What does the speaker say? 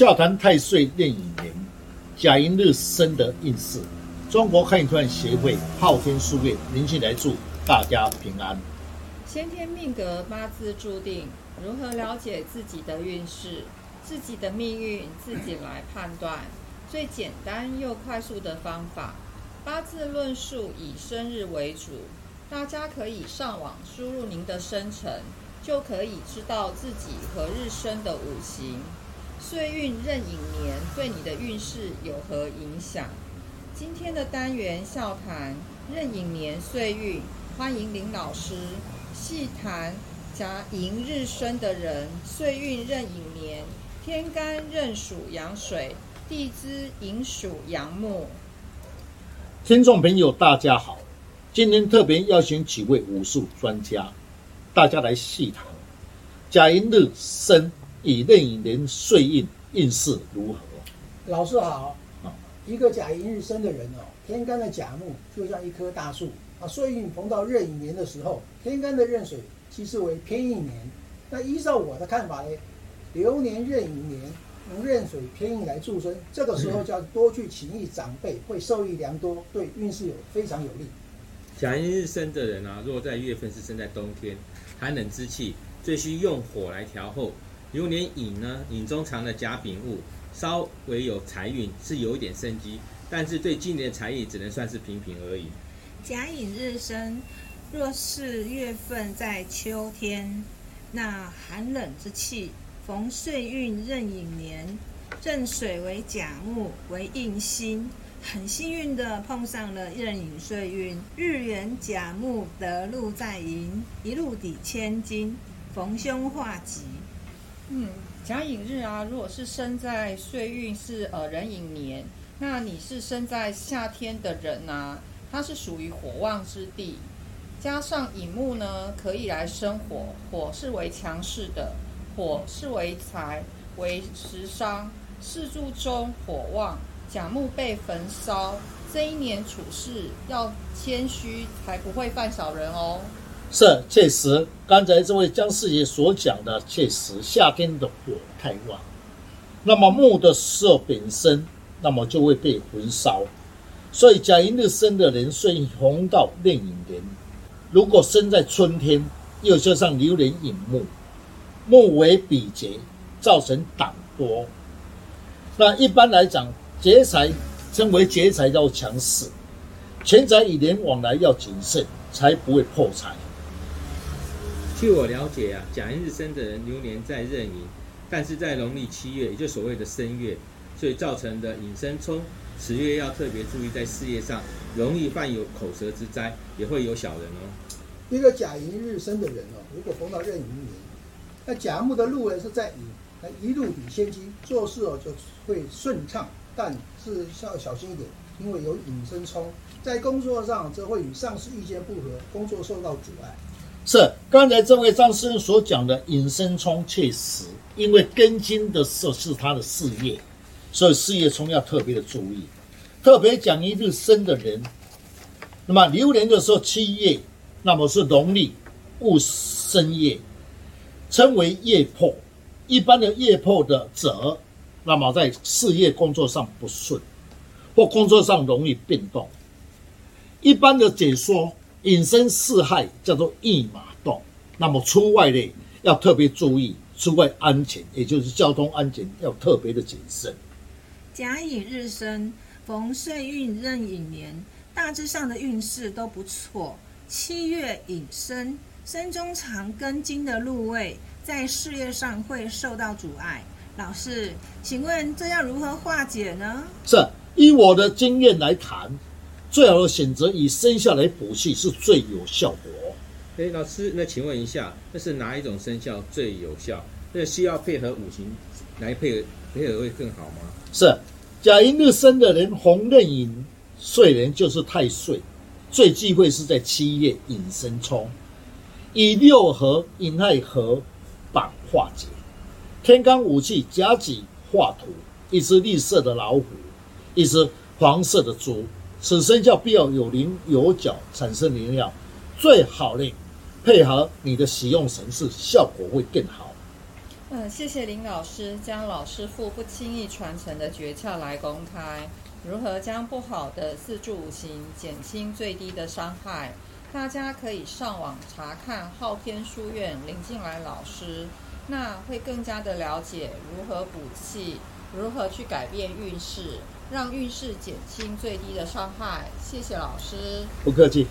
笑谈太岁壬寅年，甲寅日生的运势。中国看运协会昊天书院林信来祝大家平安。先天命格八字注定，如何了解自己的运势、自己的命运，自己来判断。最简单又快速的方法，八字论述以生日为主，大家可以上网输入您的生辰，就可以知道自己何日生的五行。岁运壬寅年对你的运势有何影响？今天的单元笑谈壬寅年岁运，欢迎林老师细谈甲寅日生的人，岁运壬寅年，天干壬属阳水，地支寅属阳木。听众朋友，大家好，今天特别邀请几位武术专家，大家来细谈甲寅日生。以壬寅年岁运运势如何？老师好，一个甲寅日生的人哦，天干的甲木就像一棵大树啊。岁运逢到壬寅年的时候，天干的壬水其实为偏印年。那依照我的看法呢，流年壬寅年用壬水偏印来助身，这个时候就要多去请益长辈，会受益良多，对运势有非常有利。甲寅日生的人啊，若在月份是生在冬天，寒冷之气，最需用火来调候。流年寅呢，寅中藏的甲丙戊，稍微有财运，是有一点生机，但是对今年的财运只能算是平平而已。甲寅日生，若是月份在秋天，那寒冷之气，逢岁运壬寅年，壬水为甲木为印星，很幸运的碰上了壬寅岁运，日元甲木得路在寅，一路抵千金，逢凶化吉。嗯，甲寅日啊，如果是生在岁运是呃壬寅年，那你是生在夏天的人啊，它是属于火旺之地，加上寅木呢，可以来生火，火是为强势的，火是为财为食伤，四柱中火旺，甲木被焚烧，这一年处事要谦虚，才不会犯小人哦。是，确实，刚才这位江师爷所讲的，确实夏天的火太旺，那么木的时候本身，那么就会被焚烧。所以甲寅日生的人，岁逢到壬寅年，如果生在春天，又加上流年引木，木为比劫，造成党多。那一般来讲，劫财称为劫财要强势，钱财与人往来要谨慎，才不会破财。据我了解啊，甲寅日生的人流年在壬寅，但是在农历七月，也就所谓的申月，所以造成的引申冲，此月要特别注意在事业上，容易犯有口舌之灾，也会有小人哦。一个甲寅日生的人哦，如果逢到壬寅年，那甲木的路呢是在寅，那一路比先机，做事哦就会顺畅，但是要小心一点，因为有引申冲，在工作上则会与上司意见不合，工作受到阻碍。是刚才这位张师兄所讲的隐身冲确实，因为根金的时候是他的事业，所以事业冲要特别的注意。特别讲一日生的人，那么流年的时候七月，那么是农历戊申月，称为业破。一般的业破的者，那么在事业工作上不顺，或工作上容易变动。一般的解说。隐身四害叫做驿马动，那么出外呢要特别注意出外安全，也就是交通安全要特别的谨慎。甲乙日生，逢岁运壬寅年，大致上的运势都不错。七月寅申，申中藏根金的禄位，在事业上会受到阻碍。老师，请问这要如何化解呢？是以我的经验来谈。最好的选择以生肖来补气是最有效果。哎，老师，那请问一下，那是哪一种生肖最有效？那需要配合五行来配合配合会更好吗？是甲寅日生的人，红壬寅岁人就是太岁，最忌讳是在七月引申冲，以六合寅亥合绑化解。天干五气甲己化土，一只绿色的老虎，一只黄色的猪。此生肖必要有棱有角，产生灵量，最好的配合你的使用神式，效果会更好。嗯，谢谢林老师将老师傅不轻易传承的诀窍来公开，如何将不好的四柱五行减轻最低的伤害。大家可以上网查看昊天书院林静来老师，那会更加的了解如何补气，如何去改变运势，让运势减轻最低的伤害。谢谢老师。不客气。